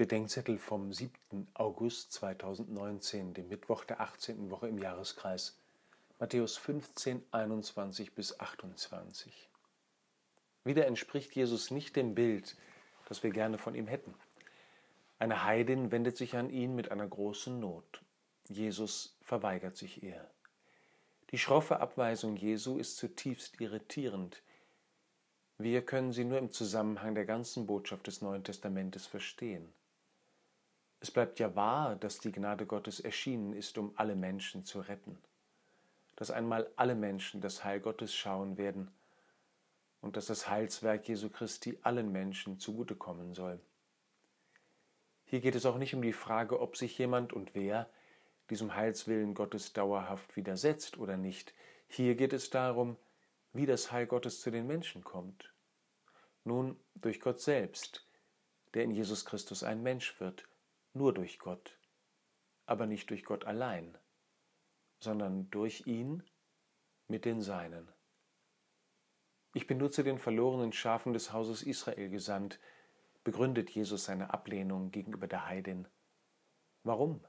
Bedenkzettel vom 7. August 2019, dem Mittwoch der 18. Woche im Jahreskreis. Matthäus 15, 21 bis 28. Wieder entspricht Jesus nicht dem Bild, das wir gerne von ihm hätten. Eine Heidin wendet sich an ihn mit einer großen Not. Jesus verweigert sich ihr. Die schroffe Abweisung Jesu ist zutiefst irritierend. Wir können sie nur im Zusammenhang der ganzen Botschaft des Neuen Testamentes verstehen. Es bleibt ja wahr, dass die Gnade Gottes erschienen ist, um alle Menschen zu retten, dass einmal alle Menschen das Heil Gottes schauen werden und dass das Heilswerk Jesu Christi allen Menschen zugutekommen soll. Hier geht es auch nicht um die Frage, ob sich jemand und wer diesem Heilswillen Gottes dauerhaft widersetzt oder nicht. Hier geht es darum, wie das Heil Gottes zu den Menschen kommt. Nun durch Gott selbst, der in Jesus Christus ein Mensch wird, nur durch Gott, aber nicht durch Gott allein, sondern durch ihn mit den Seinen. Ich bin nur zu den verlorenen Schafen des Hauses Israel gesandt, begründet Jesus seine Ablehnung gegenüber der Heidin. Warum?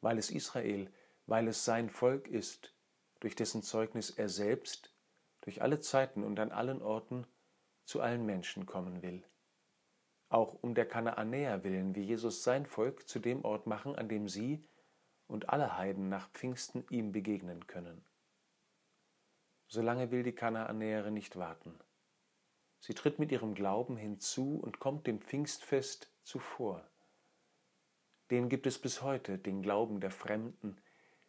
weil es Israel, weil es sein Volk ist, durch dessen Zeugnis er selbst durch alle Zeiten und an allen Orten zu allen Menschen kommen will. Auch um der Kanaanäer willen will Jesus sein Volk zu dem Ort machen, an dem sie und alle Heiden nach Pfingsten ihm begegnen können. Solange will die Kanaanäerin nicht warten. Sie tritt mit ihrem Glauben hinzu und kommt dem Pfingstfest zuvor den gibt es bis heute, den Glauben der Fremden,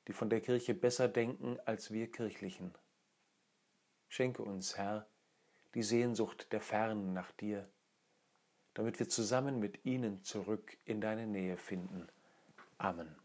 die von der Kirche besser denken als wir Kirchlichen. Schenke uns, Herr, die Sehnsucht der Fernen nach dir, damit wir zusammen mit ihnen zurück in deine Nähe finden. Amen.